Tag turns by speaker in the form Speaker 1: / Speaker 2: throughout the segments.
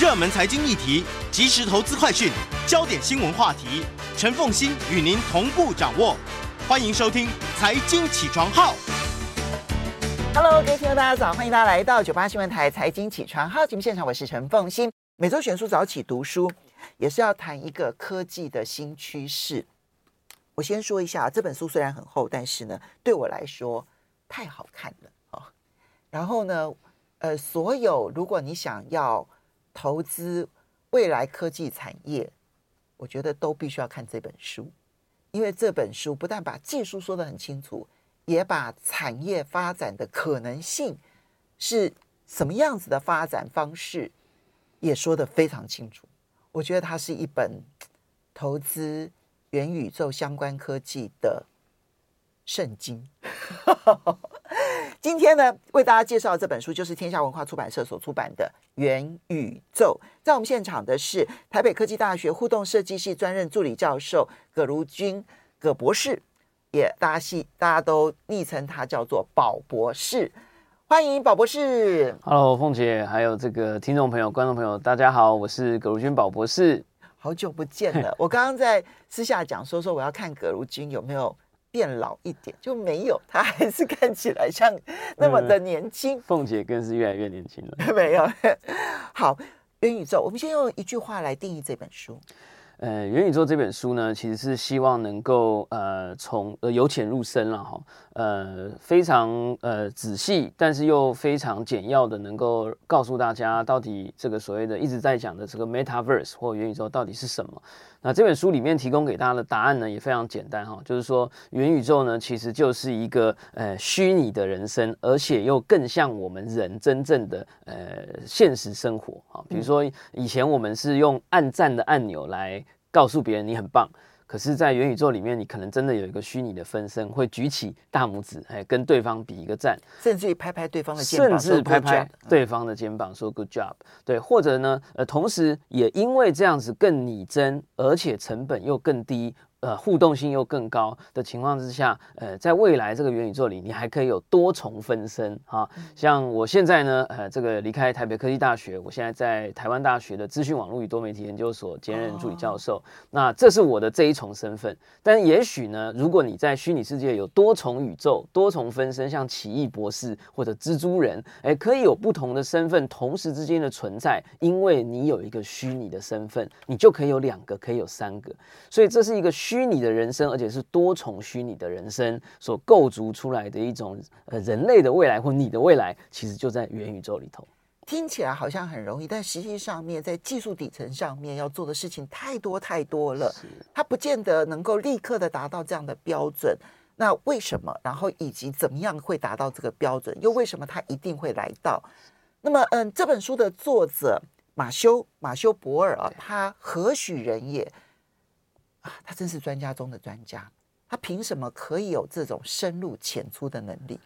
Speaker 1: 热门财经议题、即时投资快讯、焦点新闻话题，陈凤欣与您同步掌握。欢迎收听《财经起床号》。
Speaker 2: Hello，各位听众大家早，欢迎大家来到九八新闻台《财经起床号》节目现场，我是陈凤欣。每周选书早起读书，也是要谈一个科技的新趋势。我先说一下，这本书虽然很厚，但是呢，对我来说太好看了哦。然后呢，呃，所有如果你想要投资未来科技产业，我觉得都必须要看这本书，因为这本书不但把技术说得很清楚，也把产业发展的可能性是什么样子的发展方式也说得非常清楚。我觉得它是一本投资元宇宙相关科技的圣经。今天呢，为大家介绍的这本书就是天下文化出版社所出版的《元宇宙》。在我们现场的是台北科技大学互动设计系专任助理教授葛如君葛博士，也大家系大家都昵称他叫做宝博士。欢迎宝博士。
Speaker 3: Hello，凤姐，还有这个听众朋友、观众朋友，大家好，我是葛如君宝博士。
Speaker 2: 好久不见了，我刚刚在私下讲说说我要看葛如君有没有。变老一点就没有，他还是看起来像 那么的年轻。
Speaker 3: 嗯、凤姐更是越来越年轻了。
Speaker 2: 没有，好，元宇宙，我们先用一句话来定义这本书。
Speaker 3: 呃，元宇宙这本书呢，其实是希望能够呃从呃由浅入深了哈，呃非常呃仔细，但是又非常简要的，能够告诉大家到底这个所谓的一直在讲的这个 Metaverse 或元宇宙到底是什么。那这本书里面提供给大家的答案呢，也非常简单哈，就是说元宇宙呢，其实就是一个呃虚拟的人生，而且又更像我们人真正的呃现实生活啊。比如说以前我们是用按赞的按钮来告诉别人你很棒。可是，在元宇宙里面，你可能真的有一个虚拟的分身，会举起大拇指，哎，跟对方比一个赞，
Speaker 2: 甚至于拍拍对方的肩膀，
Speaker 3: 甚至拍拍对方的肩膀说 “good job”。对，或者呢，呃，同时也因为这样子更拟真，而且成本又更低。呃，互动性又更高的情况之下，呃，在未来这个元宇宙里，你还可以有多重分身哈。像我现在呢，呃，这个离开台北科技大学，我现在在台湾大学的资讯网络与多媒体研究所兼任助理教授。哦、那这是我的这一重身份。但也许呢，如果你在虚拟世界有多重宇宙、多重分身，像奇异博士或者蜘蛛人，哎，可以有不同的身份同时之间的存在，因为你有一个虚拟的身份，你就可以有两个，可以有三个。所以这是一个虚。虚拟的人生，而且是多重虚拟的人生所构筑出来的一种呃人类的未来或你的未来，其实就在元宇宙里头。
Speaker 2: 听起来好像很容易，但实际上面在技术底层上面要做的事情太多太多了，它不见得能够立刻的达到这样的标准。那为什么？然后以及怎么样会达到这个标准？又为什么它一定会来到？那么，嗯，这本书的作者马修马修博尔啊，他何许人也？啊，他真是专家中的专家，他凭什么可以有这种深入浅出的能力？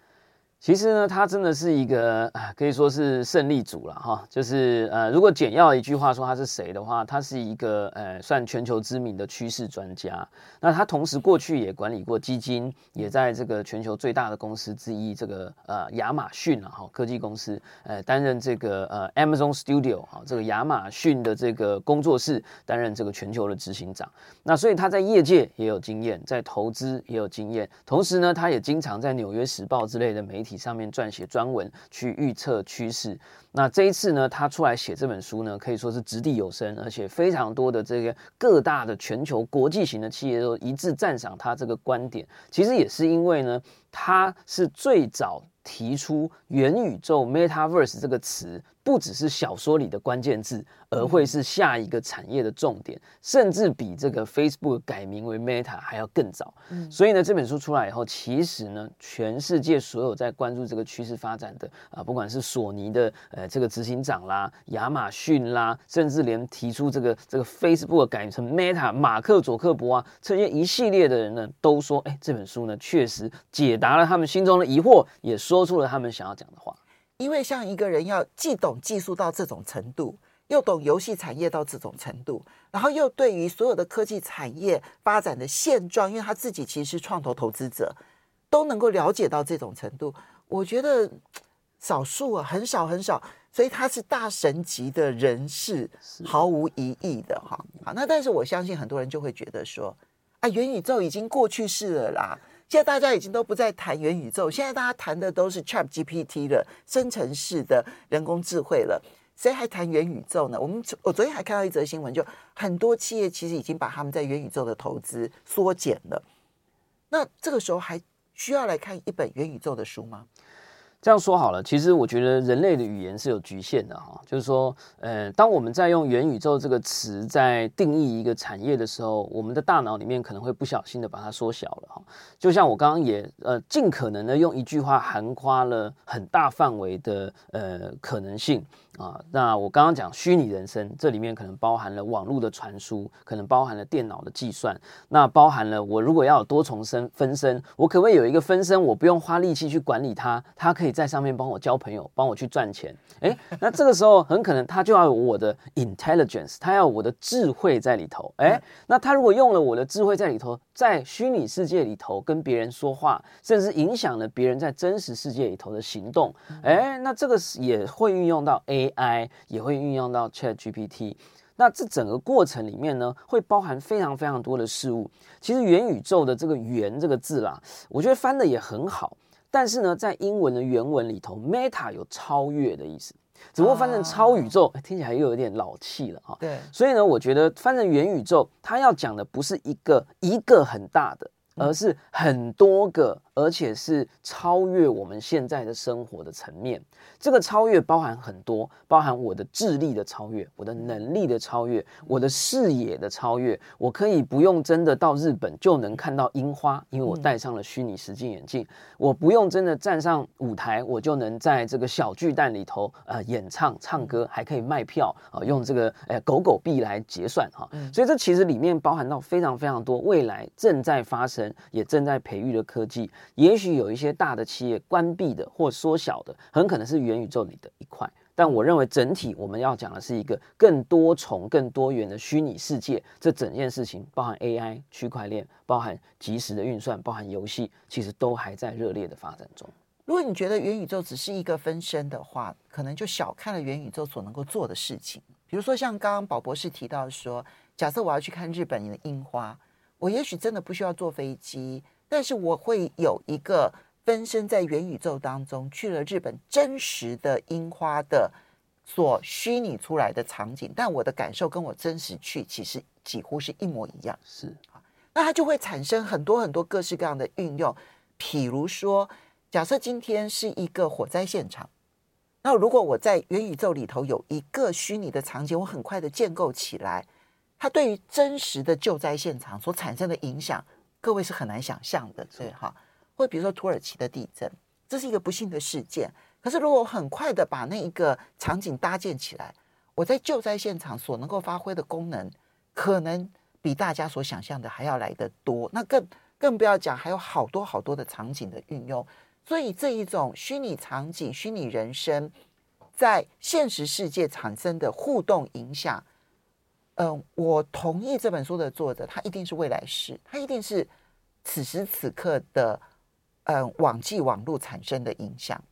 Speaker 3: 其实呢，他真的是一个啊，可以说是胜利组了哈。就是呃，如果简要一句话说他是谁的话，他是一个呃，算全球知名的趋势专家。那他同时过去也管理过基金，也在这个全球最大的公司之一这个呃亚马逊啊哈科技公司呃担任这个呃 Amazon Studio 哈这个亚马逊的这个工作室担任这个全球的执行长。那所以他在业界也有经验，在投资也有经验。同时呢，他也经常在《纽约时报》之类的媒体。体上面撰写专文去预测趋势。那这一次呢，他出来写这本书呢，可以说是掷地有声，而且非常多的这个各大的全球国际型的企业都一致赞赏他这个观点。其实也是因为呢，他是最早提出元宇宙 （Metaverse） 这个词。不只是小说里的关键字，而会是下一个产业的重点，甚至比这个 Facebook 改名为 Meta 还要更早。所以呢，这本书出来以后，其实呢，全世界所有在关注这个趋势发展的啊，不管是索尼的呃这个执行长啦，亚马逊啦，甚至连提出这个这个 Facebook 改成 Meta 马克佐克伯啊，这些一系列的人呢，都说，哎，这本书呢，确实解答了他们心中的疑惑，也说出了他们想要讲的话。
Speaker 2: 因为像一个人要既懂技术到这种程度，又懂游戏产业到这种程度，然后又对于所有的科技产业发展的现状，因为他自己其实是创投投资者，都能够了解到这种程度，我觉得少数啊，很少很少。所以他是大神级的人士，毫无疑义的哈。好，那但是我相信很多人就会觉得说，啊，元宇宙已经过去式了啦，现在大家已经都不再谈元宇宙，现在大家谈的都是 ChatGPT 了，生成式的人工智慧了，谁还谈元宇宙呢？我们我昨天还看到一则新闻，就很多企业其实已经把他们在元宇宙的投资缩减了。那这个时候还需要来看一本元宇宙的书吗？
Speaker 3: 这样说好了，其实我觉得人类的语言是有局限的哈，就是说，呃，当我们在用元宇宙这个词在定义一个产业的时候，我们的大脑里面可能会不小心的把它缩小了哈。就像我刚刚也呃尽可能的用一句话涵括了很大范围的呃可能性。啊，那我刚刚讲虚拟人生，这里面可能包含了网络的传输，可能包含了电脑的计算，那包含了我如果要有多重身分身，我可不可以有一个分身，我不用花力气去管理它，它可以在上面帮我交朋友，帮我去赚钱。诶，那这个时候很可能它就要有我的 intelligence，它要有我的智慧在里头。诶，那它如果用了我的智慧在里头，在虚拟世界里头跟别人说话，甚至影响了别人在真实世界里头的行动，诶，那这个也会运用到。AI 也会运用到 ChatGPT，那这整个过程里面呢，会包含非常非常多的事物。其实元宇宙的这个“元”这个字啦，我觉得翻的也很好，但是呢，在英文的原文里头，Meta 有超越的意思，只不过翻成超宇宙，听起来又有点老气了哈。对，所以呢，我觉得翻成元宇宙，它要讲的不是一个一个很大的，而是很多个。而且是超越我们现在的生活的层面，这个超越包含很多，包含我的智力的超越，我的能力的超越，我的视野的超越。我可以不用真的到日本就能看到樱花，因为我戴上了虚拟实境眼镜。我不用真的站上舞台，我就能在这个小巨蛋里头呃演唱唱歌，还可以卖票啊，用这个呃狗狗币来结算哈。所以这其实里面包含到非常非常多未来正在发生也正在培育的科技。也许有一些大的企业关闭的或缩小的，很可能是元宇宙里的一块。但我认为整体我们要讲的是一个更多重、更多元的虚拟世界。这整件事情包含 AI、区块链，包含即时的运算，包含游戏，其实都还在热烈的发展中。
Speaker 2: 如果你觉得元宇宙只是一个分身的话，可能就小看了元宇宙所能够做的事情。比如说像刚刚宝博士提到说，假设我要去看日本的樱花，我也许真的不需要坐飞机。但是我会有一个分身在元宇宙当中去了日本真实的樱花的所虚拟出来的场景，但我的感受跟我真实去其实几乎是一模一样。
Speaker 3: 是啊，
Speaker 2: 那它就会产生很多很多各式各样的运用。譬如说，假设今天是一个火灾现场，那如果我在元宇宙里头有一个虚拟的场景，我很快的建构起来，它对于真实的救灾现场所产生的影响。各位是很难想象的，对哈，或比如说土耳其的地震，这是一个不幸的事件。可是如果我很快的把那一个场景搭建起来，我在救灾现场所能够发挥的功能，可能比大家所想象的还要来得多。那更更不要讲，还有好多好多的场景的运用。所以这一种虚拟场景、虚拟人生，在现实世界产生的互动影响。嗯、我同意这本书的作者，他一定是未来式，他一定是此时此刻的，嗯、网际网络产生的影响。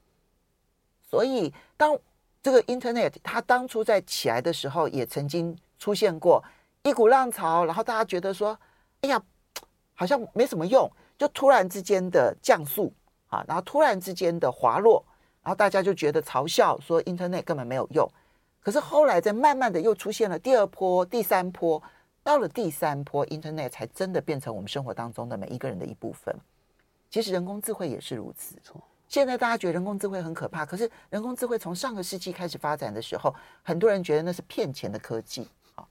Speaker 2: 所以，当这个 Internet 它当初在起来的时候，也曾经出现过一股浪潮，然后大家觉得说，哎呀，好像没什么用，就突然之间的降速啊，然后突然之间的滑落，然后大家就觉得嘲笑说 Internet 根本没有用。可是后来，在慢慢的又出现了第二波、第三波，到了第三波，Internet 才真的变成我们生活当中的每一个人的一部分。其实人工智慧也是如此。现在大家觉得人工智慧很可怕，可是人工智慧从上个世纪开始发展的时候，很多人觉得那是骗钱的科技啊。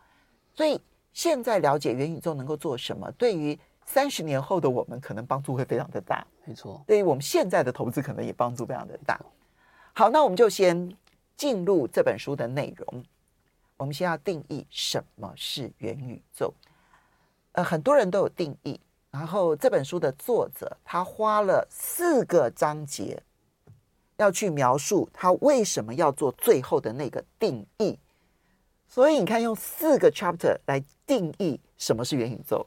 Speaker 2: 所以现在了解元宇宙能够做什么，对于三十年后的我们，可能帮助会非常的大。
Speaker 3: 没错，
Speaker 2: 对于我们现在的投资，可能也帮助非常的大。好，那我们就先。进入这本书的内容，我们先要定义什么是元宇宙。呃，很多人都有定义，然后这本书的作者他花了四个章节要去描述他为什么要做最后的那个定义。所以你看，用四个 chapter 来定义什么是元宇宙。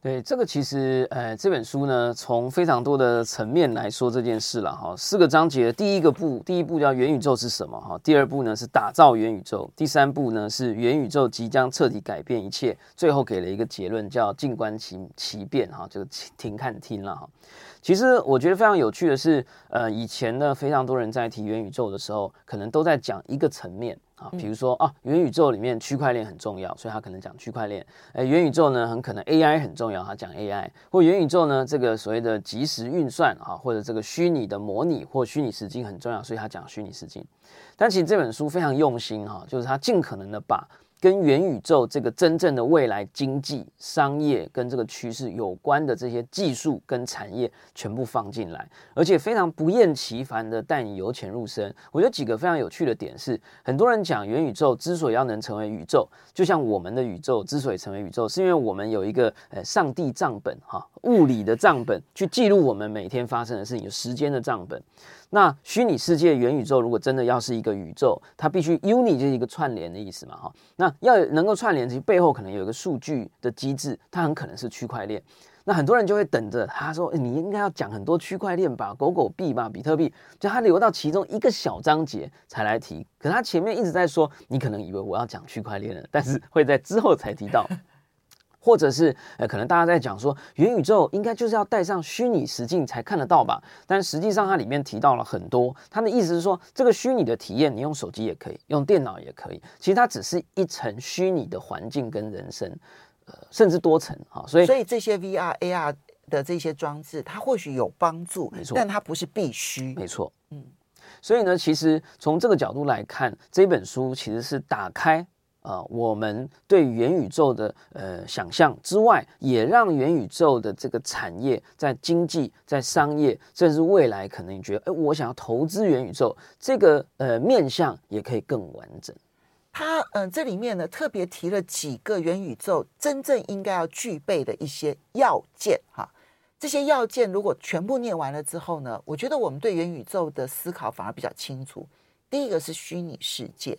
Speaker 3: 对，这个其实，呃，这本书呢，从非常多的层面来说这件事了哈。四个章节，第一个步，第一步叫元宇宙是什么哈？第二步呢是打造元宇宙，第三步呢是元宇宙即将彻底改变一切，最后给了一个结论叫静观其其变哈，就停看听了哈。其实我觉得非常有趣的是，呃，以前呢非常多人在提元宇宙的时候，可能都在讲一个层面。啊，比如说啊，元宇宙里面区块链很重要，所以他可能讲区块链。哎，元宇宙呢，很可能 AI 很重要，他讲 AI。或元宇宙呢，这个所谓的即时运算啊，或者这个虚拟的模拟或虚拟实境很重要，所以他讲虚拟实境。但其实这本书非常用心哈，就是他尽可能的把。跟元宇宙这个真正的未来经济、商业跟这个趋势有关的这些技术跟产业全部放进来，而且非常不厌其烦的带你由浅入深。我觉得几个非常有趣的点是，很多人讲元宇宙之所以要能成为宇宙，就像我们的宇宙之所以成为宇宙，是因为我们有一个呃上帝账本哈，物理的账本去记录我们每天发生的事情，有时间的账本。那虚拟世界元宇宙如果真的要是一个宇宙，它必须 uni 就是一个串联的意思嘛，哈。那要能够串联，其实背后可能有一个数据的机制，它很可能是区块链。那很多人就会等着他说，你应该要讲很多区块链吧，狗狗币吧，比特币，就他留到其中一个小章节才来提。可他前面一直在说，你可能以为我要讲区块链了，但是会在之后才提到。或者是呃，可能大家在讲说元宇宙应该就是要戴上虚拟实境才看得到吧？但实际上它里面提到了很多，它的意思是说，这个虚拟的体验你用手机也可以，用电脑也可以，其实它只是一层虚拟的环境跟人生，呃，甚至多层啊。所以，
Speaker 2: 所以这些 VR、AR 的这些装置，它或许有帮助，
Speaker 3: 没错，
Speaker 2: 但它不是必须，
Speaker 3: 没错，嗯。所以呢，其实从这个角度来看，这本书其实是打开。啊、我们对元宇宙的呃想象之外，也让元宇宙的这个产业在经济、在商业，甚至未来可能你觉得，哎，我想要投资元宇宙，这个呃面向也可以更完整。
Speaker 2: 它嗯、这里面呢特别提了几个元宇宙真正应该要具备的一些要件哈。这些要件如果全部念完了之后呢，我觉得我们对元宇宙的思考反而比较清楚。第一个是虚拟世界。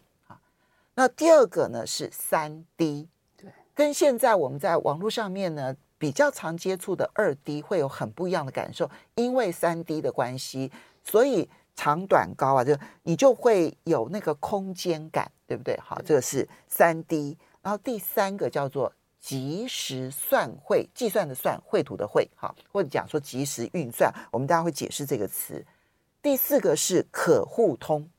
Speaker 2: 那第二个呢是三 D，对，跟现在我们在网络上面呢比较常接触的二 D 会有很不一样的感受，因为三 D 的关系，所以长短高啊，就你就会有那个空间感，对不对？好，这个是三 D。然后第三个叫做即时算会，计算的算，绘图的绘，好，或者讲说即时运算，我们大家会解释这个词。第四个是可互通，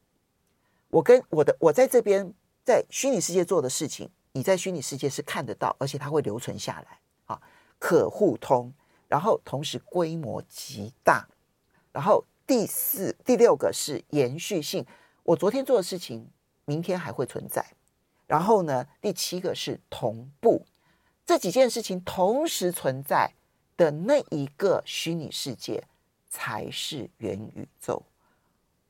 Speaker 2: 我跟我的我在这边。在虚拟世界做的事情，你在虚拟世界是看得到，而且它会留存下来啊，可互通，然后同时规模极大，然后第四、第六个是延续性，我昨天做的事情，明天还会存在，然后呢，第七个是同步，这几件事情同时存在的那一个虚拟世界才是元宇宙。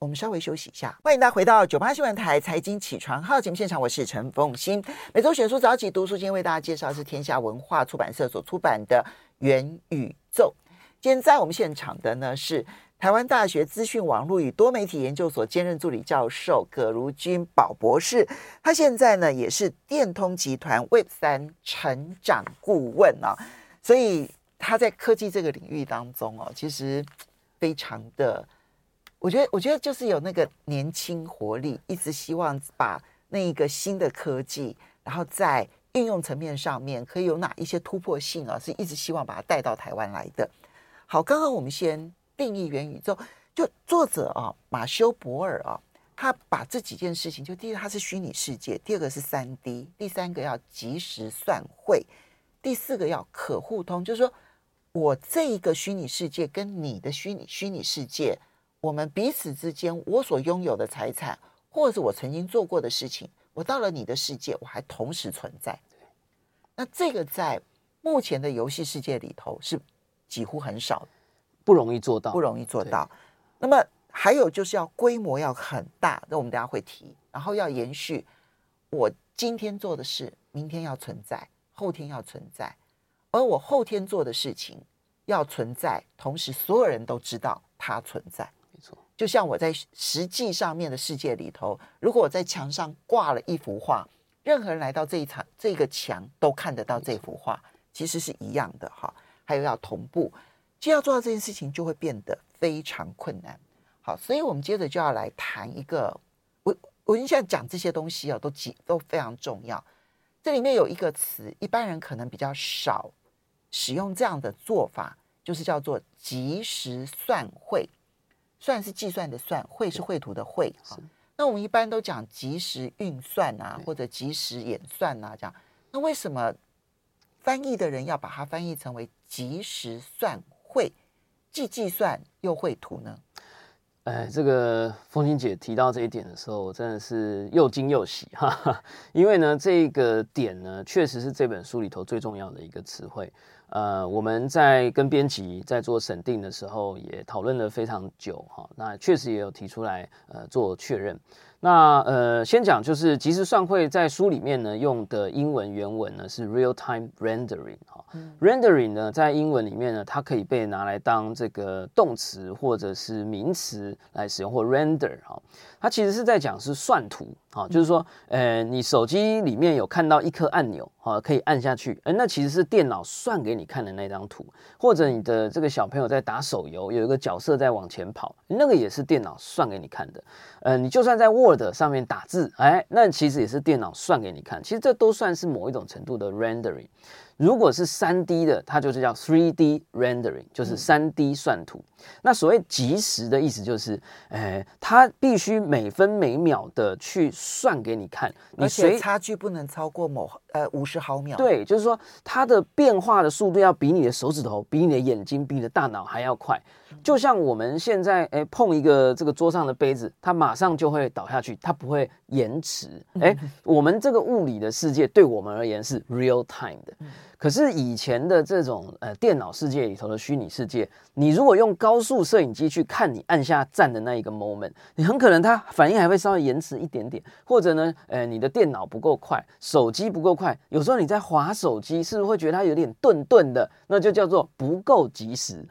Speaker 2: 我们稍微休息一下，欢迎大家回到九八新闻台财经起床号节目现场，我是陈凤欣。每周选书早起读书，今天为大家介绍是天下文化出版社所出版的《元宇宙》。今天在我们现场的呢是台湾大学资讯网络与多媒体研究所兼任助理教授葛如君宝博士，他现在呢也是电通集团 Web 三成长顾问啊，所以他在科技这个领域当中哦，其实非常的。我觉得，我觉得就是有那个年轻活力，一直希望把那一个新的科技，然后在应用层面上面可以有哪一些突破性啊，是一直希望把它带到台湾来的。好，刚刚我们先定义元宇宙，就作者啊马修博尔啊，他把这几件事情，就第一个它是虚拟世界，第二个是三 D，第三个要及时算会，第四个要可互通，就是说我这一个虚拟世界跟你的虚拟虚拟世界。我们彼此之间，我所拥有的财产，或者是我曾经做过的事情，我到了你的世界，我还同时存在。那这个在目前的游戏世界里头是几乎很少，
Speaker 3: 不容易做到，
Speaker 2: 不容易做到。那么还有就是要规模要很大，那我们等下会提，然后要延续我今天做的事，明天要存在，后天要存在，而我后天做的事情要存在，同时所有人都知道它存在。就像我在实际上面的世界里头，如果我在墙上挂了一幅画，任何人来到这一场这个墙都看得到这幅画，其实是一样的哈。还有要同步，既要做到这件事情，就会变得非常困难。好，所以我们接着就要来谈一个，我我现在讲这些东西啊，都极都非常重要。这里面有一个词，一般人可能比较少使用这样的做法，就是叫做即时算会。算是计算的算，绘是绘图的绘哈。那我们一般都讲即时运算啊，或者即时演算啊，这样。那为什么翻译的人要把它翻译成为即时算绘，既计算又绘图呢？
Speaker 3: 哎，这个风清姐提到这一点的时候，我真的是又惊又喜哈哈。因为呢，这个点呢，确实是这本书里头最重要的一个词汇。呃，我们在跟编辑在做审定的时候，也讨论了非常久哈。那确实也有提出来呃做确认。那呃，先讲就是即时算会在书里面呢用的英文原文呢是 real time rendering 哈。rendering 呢在英文里面呢，它可以被拿来当这个动词或者是名词来使用，或 render 哈。它其实是在讲是算图啊，就是说，呃，你手机里面有看到一颗按钮啊，可以按下去，呃，那其实是电脑算给你看的那张图，或者你的这个小朋友在打手游，有一个角色在往前跑，那个也是电脑算给你看的，呃，你就算在 Word 上面打字，哎，那其实也是电脑算给你看，其实这都算是某一种程度的 rendering。如果是三 D 的，它就是叫 three D rendering，就是三 D 算图。嗯、那所谓即时的意思就是，哎，它必须每分每秒的去算给你看，
Speaker 2: 而且差距不能超过某呃五十毫秒。
Speaker 3: 对，就是说它的变化的速度要比你的手指头、比你的眼睛、比你的大脑还要快。就像我们现在哎碰一个这个桌上的杯子，它马上就会倒下去，它不会延迟。哎，我们这个物理的世界对我们而言是 real time 的。可是以前的这种呃电脑世界里头的虚拟世界，你如果用高速摄影机去看你按下站的那一个 moment，你很可能它反应还会稍微延迟一点点，或者呢，呃，你的电脑不够快，手机不够快，有时候你在滑手机，是不是会觉得它有点顿顿的？那就叫做不够及时，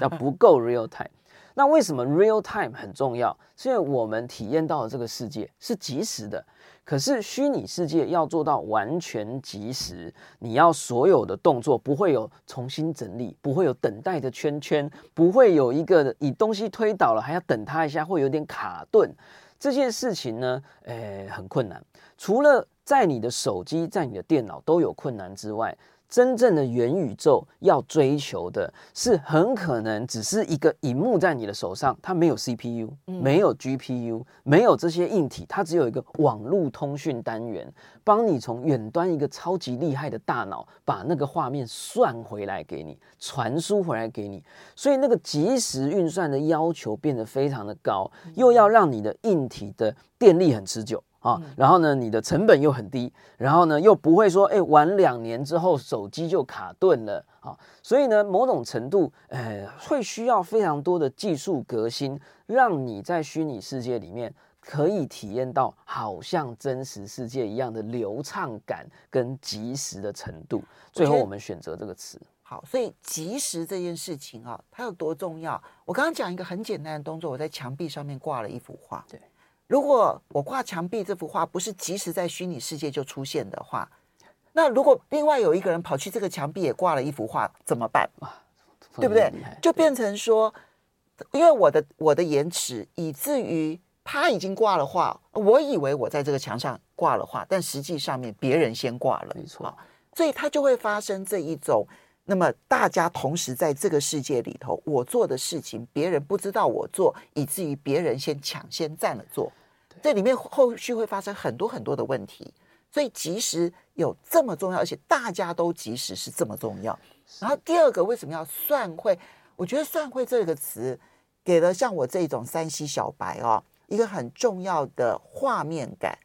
Speaker 3: 叫不够 real time。那为什么 real time 很重要？是因为我们体验到的这个世界是即时的。可是虚拟世界要做到完全即时，你要所有的动作不会有重新整理，不会有等待的圈圈，不会有一个你东西推倒了还要等它一下，会有点卡顿。这件事情呢，诶，很困难。除了在你的手机、在你的电脑都有困难之外，真正的元宇宙要追求的是，很可能只是一个荧幕在你的手上，它没有 CPU，没有 GPU，没有这些硬体，它只有一个网络通讯单元，帮你从远端一个超级厉害的大脑把那个画面算回来给你，传输回来给你。所以那个即时运算的要求变得非常的高，又要让你的硬体的电力很持久。啊，然后呢，你的成本又很低，然后呢，又不会说，哎，玩两年之后手机就卡顿了啊，所以呢，某种程度，呃，会需要非常多的技术革新，让你在虚拟世界里面可以体验到好像真实世界一样的流畅感跟及时的程度。最后，我们选择这个词。
Speaker 2: 好，所以及时这件事情啊，它有多重要？我刚刚讲一个很简单的动作，我在墙壁上面挂了一幅画。对。如果我挂墙壁这幅画不是即时在虚拟世界就出现的话，那如果另外有一个人跑去这个墙壁也挂了一幅画，怎么办？对不对？就变成说，因为我的我的延迟，以至于他已经挂了画，我以为我在这个墙上挂了画，但实际上面别人先挂了，没错，所以他就会发生这一种。那么大家同时在这个世界里头，我做的事情别人不知道我做，以至于别人先抢先占了做，这里面后续会发生很多很多的问题。所以即时有这么重要，而且大家都即时是这么重要。然后第二个为什么要算会？我觉得算会这个词给了像我这种山西小白哦，一个很重要的画面感，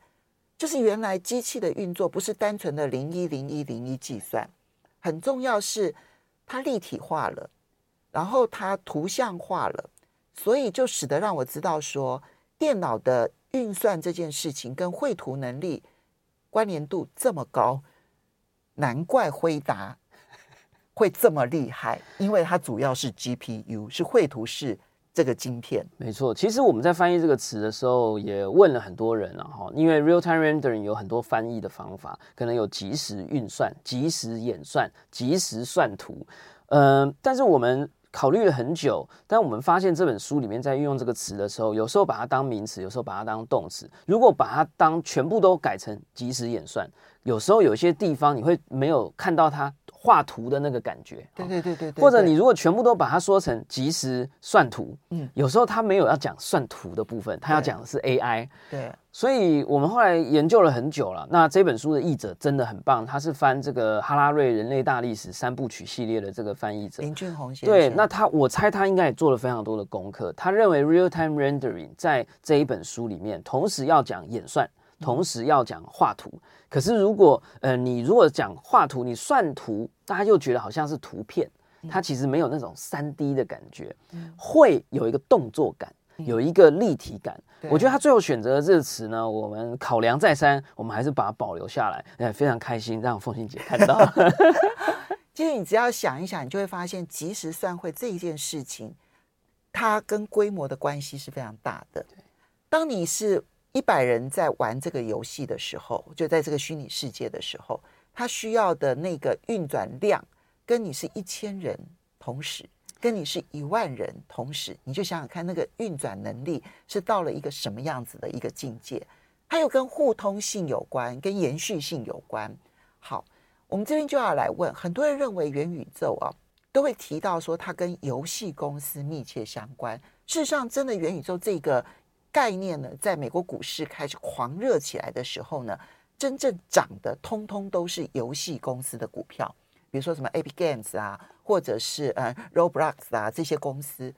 Speaker 2: 就是原来机器的运作不是单纯的零一零一零一计算。很重要是它立体化了，然后它图像化了，所以就使得让我知道说，电脑的运算这件事情跟绘图能力关联度这么高，难怪辉达会这么厉害，因为它主要是 GPU，是绘图式这个晶片。
Speaker 3: 没错，其实我们在翻译这个词的时候，也问了很多人了哈。因为 real time rendering 有很多翻译的方法，可能有即时运算、即时演算、即时算图。嗯、但是我们考虑了很久，但我们发现这本书里面在运用这个词的时候，有时候把它当名词，有时候把它当动词。如果把它当全部都改成即时演算，有时候有些地方你会没有看到它。画图的那个感觉，
Speaker 2: 对对对对，
Speaker 3: 或者你如果全部都把它说成即时算图，嗯，有时候他没有要讲算图的部分，他要讲的是 AI，
Speaker 2: 对，
Speaker 3: 所以我们后来研究了很久了。那这本书的译者真的很棒，他是翻这个哈拉瑞人类大历史三部曲系列的这个翻译者
Speaker 2: 林俊宏先生。
Speaker 3: 对，那他我猜他应该也做了非常多的功课。他认为 real time rendering 在这一本书里面，同时要讲演算，同时要讲画图。可是，如果呃，你如果讲画图，你算图，大家又觉得好像是图片，它其实没有那种三 D 的感觉，会有一个动作感，有一个立体感。我觉得他最后选择的这个词呢，我们考量再三，我们还是把它保留下来。哎，非常开心让凤欣姐看到。
Speaker 2: 其实你只要想一想，你就会发现，即时算会这一件事情，它跟规模的关系是非常大的。当你是。一百人在玩这个游戏的时候，就在这个虚拟世界的时候，他需要的那个运转量，跟你是一千人同时，跟你是一万人同时，你就想想看，那个运转能力是到了一个什么样子的一个境界？它又跟互通性有关，跟延续性有关。好，我们这边就要来问，很多人认为元宇宙啊，都会提到说它跟游戏公司密切相关。事实上，真的元宇宙这个。概念呢，在美国股市开始狂热起来的时候呢，真正涨的通通都是游戏公司的股票，比如说什么 Epic Games 啊，或者是呃 Roblox 啊这些公司，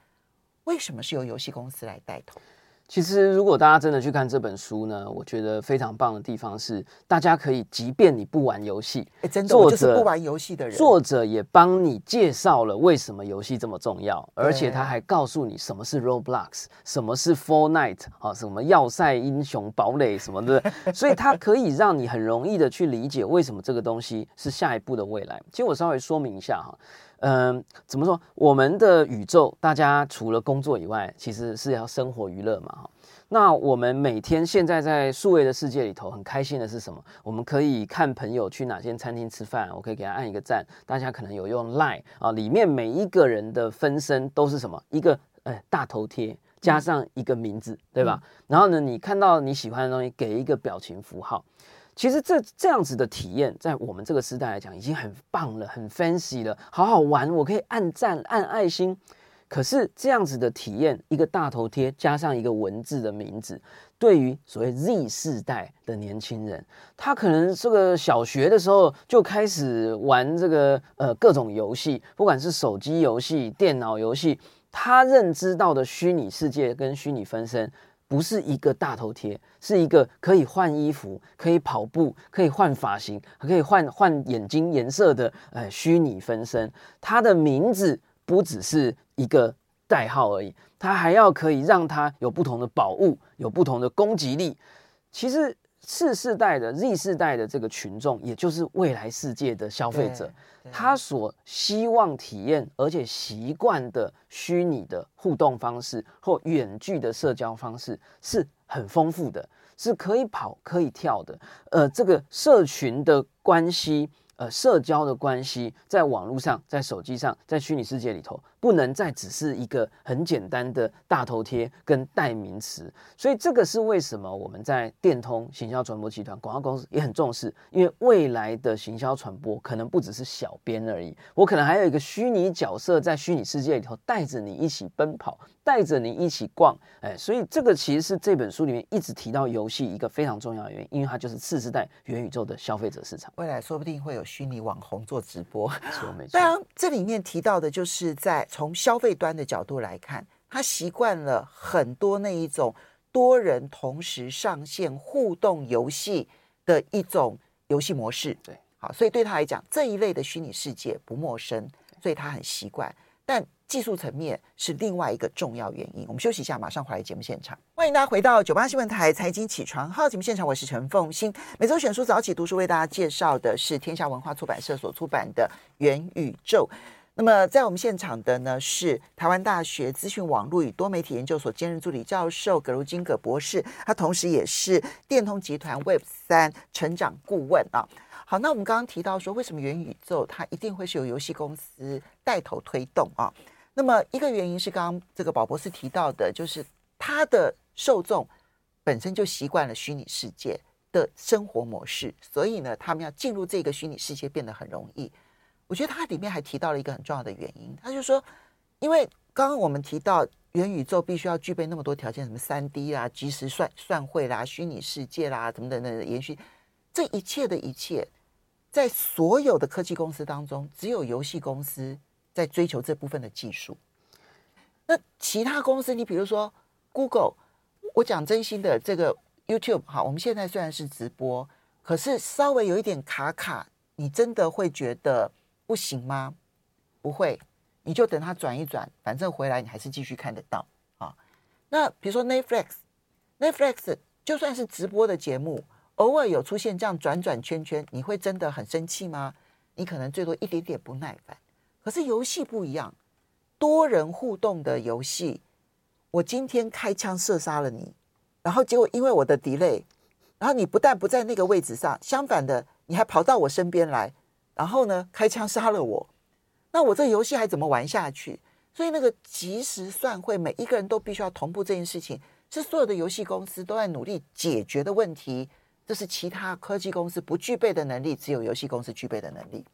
Speaker 2: 为什么是由游戏公司来带头？
Speaker 3: 其实，如果大家真的去看这本书呢，我觉得非常棒的地方是，大家可以，即便你不玩游戏，
Speaker 2: 哎，真的，作者就是不玩游戏的人，
Speaker 3: 作者也帮你介绍了为什么游戏这么重要，而且他还告诉你什么是 Roblox，什么是 Fortnite 啊，什么要塞英雄堡垒什么的，所以它可以让你很容易的去理解为什么这个东西是下一步的未来。其实我稍微说明一下哈。嗯，怎么说？我们的宇宙，大家除了工作以外，其实是要生活娱乐嘛，哈。那我们每天现在在数位的世界里头，很开心的是什么？我们可以看朋友去哪间餐厅吃饭，我可以给他按一个赞。大家可能有用 Line 啊，里面每一个人的分身都是什么？一个呃大头贴加上一个名字，嗯、对吧？然后呢，你看到你喜欢的东西，给一个表情符号。其实这这样子的体验，在我们这个时代来讲，已经很棒了，很 fancy 了，好好玩。我可以按赞、按爱心。可是这样子的体验，一个大头贴加上一个文字的名字，对于所谓 Z 世代的年轻人，他可能这个小学的时候就开始玩这个呃各种游戏，不管是手机游戏、电脑游戏，他认知到的虚拟世界跟虚拟分身。不是一个大头贴，是一个可以换衣服、可以跑步、可以换发型、可以换换眼睛颜色的呃虚拟分身。它的名字不只是一个代号而已，它还要可以让它有不同的宝物，有不同的攻击力。其实。次世代的 Z 世代的这个群众，也就是未来世界的消费者，他所希望体验而且习惯的虚拟的互动方式或远距的社交方式是很丰富的，是可以跑可以跳的。呃，这个社群的关系。呃，社交的关系，在网络上，在手机上，在虚拟世界里头，不能再只是一个很简单的大头贴跟代名词。所以，这个是为什么我们在电通行销传播集团广告公司也很重视，因为未来的行销传播可能不只是小编而已，我可能还有一个虚拟角色在虚拟世界里头带着你一起奔跑，带着你一起逛。哎，所以这个其实是这本书里面一直提到游戏一个非常重要的原因，因为它就是次世代元宇宙的消费者市场，
Speaker 2: 未来说不定会有。虚拟网红做直播，
Speaker 3: 没错没错。
Speaker 2: 当然，这里面提到的就是在从消费端的角度来看，他习惯了很多那一种多人同时上线互动游戏的一种游戏模式。
Speaker 3: 对，
Speaker 2: 好，所以对他来讲，这一类的虚拟世界不陌生，所以他很习惯。但技术层面是另外一个重要原因。我们休息一下，马上回来节目现场。欢迎大家回到九八新闻台财经起床号节目现场，我是陈凤欣。每周选书早起读书为大家介绍的是天下文化出版社所出版的《元宇宙》。那么在我们现场的呢是台湾大学资讯网络与多媒体研究所兼任助理教授葛如金葛博士，他同时也是电通集团 Web 三成长顾问啊。好，那我们刚刚提到说，为什么元宇宙它一定会是由游戏公司带头推动啊？那么一个原因是刚刚这个宝博士提到的，就是它的受众本身就习惯了虚拟世界的生活模式，所以呢，他们要进入这个虚拟世界变得很容易。我觉得它里面还提到了一个很重要的原因，他就说，因为刚刚我们提到元宇宙必须要具备那么多条件，什么三 D 啦、即时算算会啦、虚拟世界啦，等等等等，延续这一切的一切，在所有的科技公司当中，只有游戏公司在追求这部分的技术。那其他公司，你比如说 Google，我讲真心的，这个 YouTube，好，我们现在虽然是直播，可是稍微有一点卡卡，你真的会觉得。不行吗？不会，你就等它转一转，反正回来你还是继续看得到啊。那比如说 Netflix，Netflix 就算是直播的节目，偶尔有出现这样转转圈圈，你会真的很生气吗？你可能最多一点点不耐烦。可是游戏不一样，多人互动的游戏，我今天开枪射杀了你，然后结果因为我的 delay，然后你不但不在那个位置上，相反的，你还跑到我身边来。然后呢，开枪杀了我，那我这游戏还怎么玩下去？所以那个即时算会，每一个人都必须要同步这件事情，是所有的游戏公司都在努力解决的问题。这是其他科技公司不具备的能力，只有游戏公司具备的能力。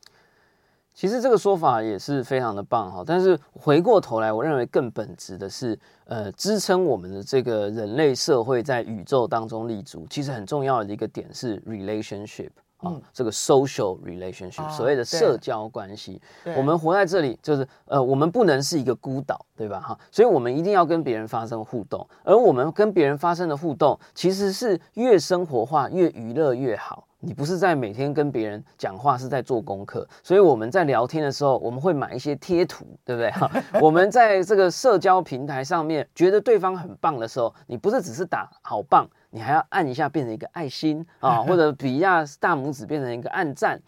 Speaker 3: 其实这个说法也是非常的棒哈，但是回过头来，我认为更本质的是，呃，支撑我们的这个人类社会在宇宙当中立足，其实很重要的一个点是 relationship。啊、哦，这个 social relationship，、哦、所谓的社交关系，我们活在这里，就是呃，我们不能是一个孤岛，对吧？哈，所以我们一定要跟别人发生互动，而我们跟别人发生的互动，其实是越生活化、越娱乐越好。你不是在每天跟别人讲话，是在做功课。所以我们在聊天的时候，我们会买一些贴图，对不对？哈，我们在这个社交平台上面觉得对方很棒的时候，你不是只是打好棒。你还要按一下变成一个爱心啊，或者比一下大拇指变成一个按赞，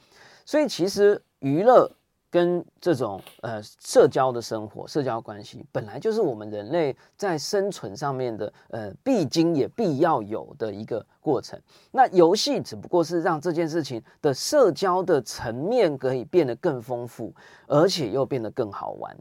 Speaker 3: 所以其实娱乐跟这种呃社交的生活、社交关系本来就是我们人类在生存上面的呃必经也必要有的一个过程。那游戏只不过是让这件事情的社交的层面可以变得更丰富，而且又变得更好玩。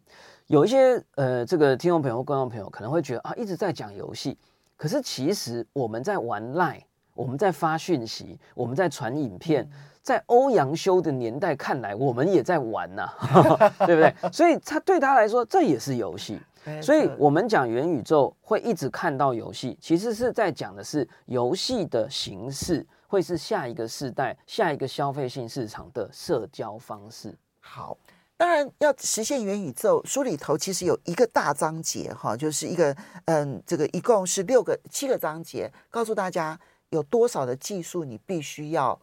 Speaker 3: 有一些呃这个听众朋友、观众朋友可能会觉得啊，一直在讲游戏。可是其实我们在玩 Line，我们在发讯息，我们在传影片，在欧阳修的年代看来，我们也在玩呐、啊，对不对？所以他对他来说，这也是游戏。所以我们讲元宇宙会一直看到游戏，其实是在讲的是游戏的形式会是下一个世代、下一个消费性市场的社交方式。
Speaker 2: 好。当然，要实现元宇宙，书里头其实有一个大章节，哈，就是一个，嗯，这个一共是六个、七个章节，告诉大家有多少的技术你必须要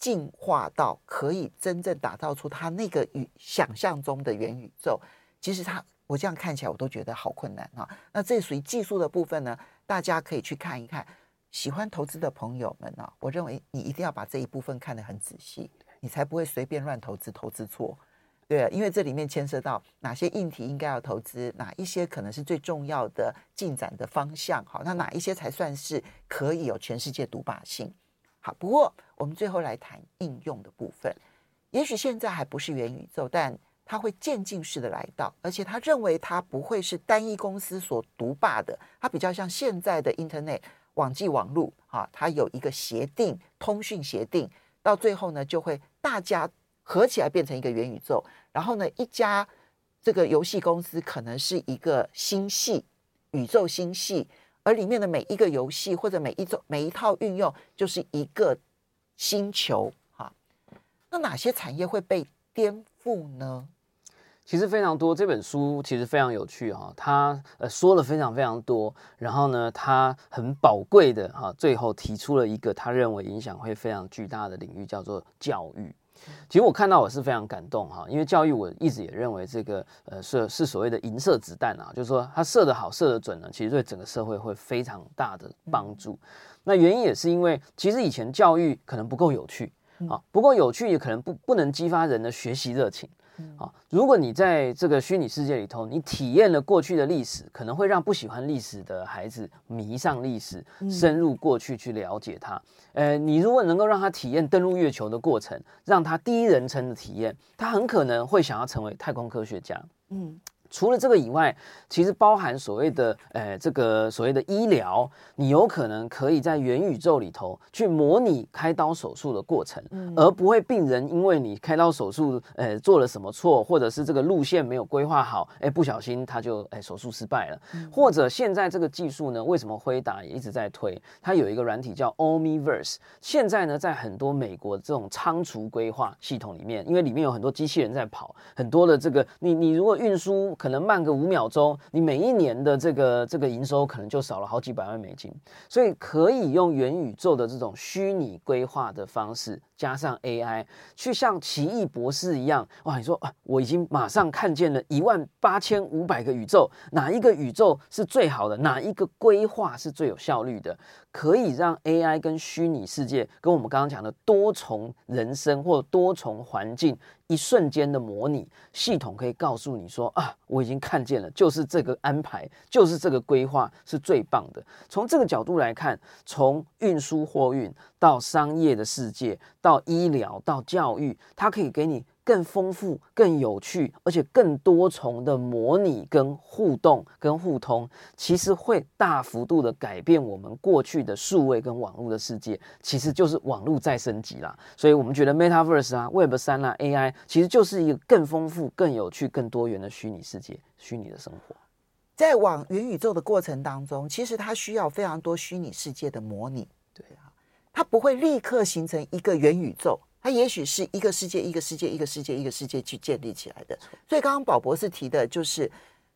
Speaker 2: 进化到可以真正打造出它那个与想象中的元宇宙。其实它，我这样看起来我都觉得好困难哈。那这属于技术的部分呢，大家可以去看一看。喜欢投资的朋友们呢，我认为你一定要把这一部分看得很仔细，你才不会随便乱投资，投资错。对，因为这里面牵涉到哪些硬体应该要投资，哪一些可能是最重要的进展的方向，好，那哪一些才算是可以有全世界独霸性？好，不过我们最后来谈应用的部分。也许现在还不是元宇宙，但它会渐进式的来到，而且他认为它不会是单一公司所独霸的，它比较像现在的 Internet 网际网路，哈，它有一个协定，通讯协定，到最后呢，就会大家合起来变成一个元宇宙。然后呢，一家这个游戏公司可能是一个星系，宇宙星系，而里面的每一个游戏或者每一种每一套运用就是一个星球哈。那哪些产业会被颠覆呢？
Speaker 3: 其实非常多。这本书其实非常有趣哈，他呃说了非常非常多，然后呢，他很宝贵的哈，最后提出了一个他认为影响会非常巨大的领域，叫做教育。其实我看到我是非常感动哈，因为教育我一直也认为这个呃是是所谓的银色子弹啊，就是说它射得好射得准呢，其实对整个社会会非常大的帮助。那原因也是因为其实以前教育可能不够有趣，啊。不过有趣也可能不不能激发人的学习热情。啊，如果你在这个虚拟世界里头，你体验了过去的历史，可能会让不喜欢历史的孩子迷上历史，深入过去去了解它。呃，你如果能够让他体验登陆月球的过程，让他第一人称的体验，他很可能会想要成为太空科学家。嗯。除了这个以外，其实包含所谓的，呃，这个所谓的医疗，你有可能可以在元宇宙里头去模拟开刀手术的过程，嗯、而不会病人因为你开刀手术，呃，做了什么错，或者是这个路线没有规划好，哎，不小心他就，哎，手术失败了。嗯、或者现在这个技术呢，为什么辉达也一直在推？它有一个软体叫 Omniverse，现在呢，在很多美国这种仓储规划系统里面，因为里面有很多机器人在跑，很多的这个，你你如果运输。可能慢个五秒钟，你每一年的这个这个营收可能就少了好几百万美金，所以可以用元宇宙的这种虚拟规划的方式，加上 AI，去像奇异博士一样，哇！你说啊，我已经马上看见了一万八千五百个宇宙，哪一个宇宙是最好的？哪一个规划是最有效率的？可以让 AI 跟虚拟世界跟我们刚刚讲的多重人生或多重环境一瞬间的模拟系统，可以告诉你说啊，我已经看见了，就是这个安排，就是这个规划是最棒的。从这个角度来看，从运输货运到商业的世界，到医疗到教育，它可以给你。更丰富、更有趣，而且更多重的模拟、跟互动、跟互通，其实会大幅度的改变我们过去的数位跟网络的世界，其实就是网络再升级啦。所以，我们觉得 Metaverse 啊、Web 三啊、AI，其实就是一个更丰富、更有趣、更多元的虚拟世界、虚拟的生活。
Speaker 2: 在往元宇宙的过程当中，其实它需要非常多虚拟世界的模拟。对啊，它不会立刻形成一个元宇宙。它也许是一个世界，一个世界，一个世界，一个世界去建立起来的。所以刚刚宝博士提的就是，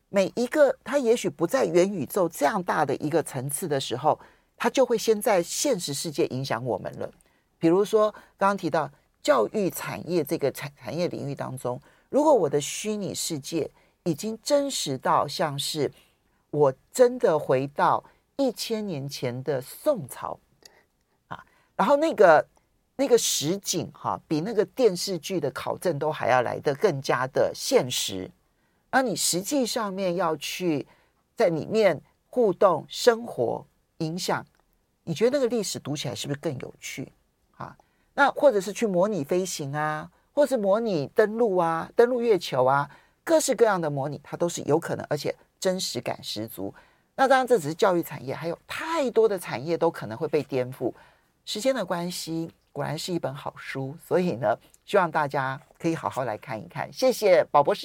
Speaker 2: 每一个它也许不在元宇宙这样大的一个层次的时候，它就会先在现实世界影响我们了。比如说刚刚提到教育产业这个产产业领域当中，如果我的虚拟世界已经真实到像是我真的回到一千年前的宋朝啊，然后那个。那个实景哈，比那个电视剧的考证都还要来得更加的现实。而你实际上面要去在里面互动、生活、影响，你觉得那个历史读起来是不是更有趣啊？那或者是去模拟飞行啊，或是模拟登陆啊、登陆月球啊，各式各样的模拟，它都是有可能，而且真实感十足。那当然，这只是教育产业，还有太多的产业都可能会被颠覆。时间的关系。果然是一本好书，所以呢，希望大家可以好好来看一看。谢谢宝博士。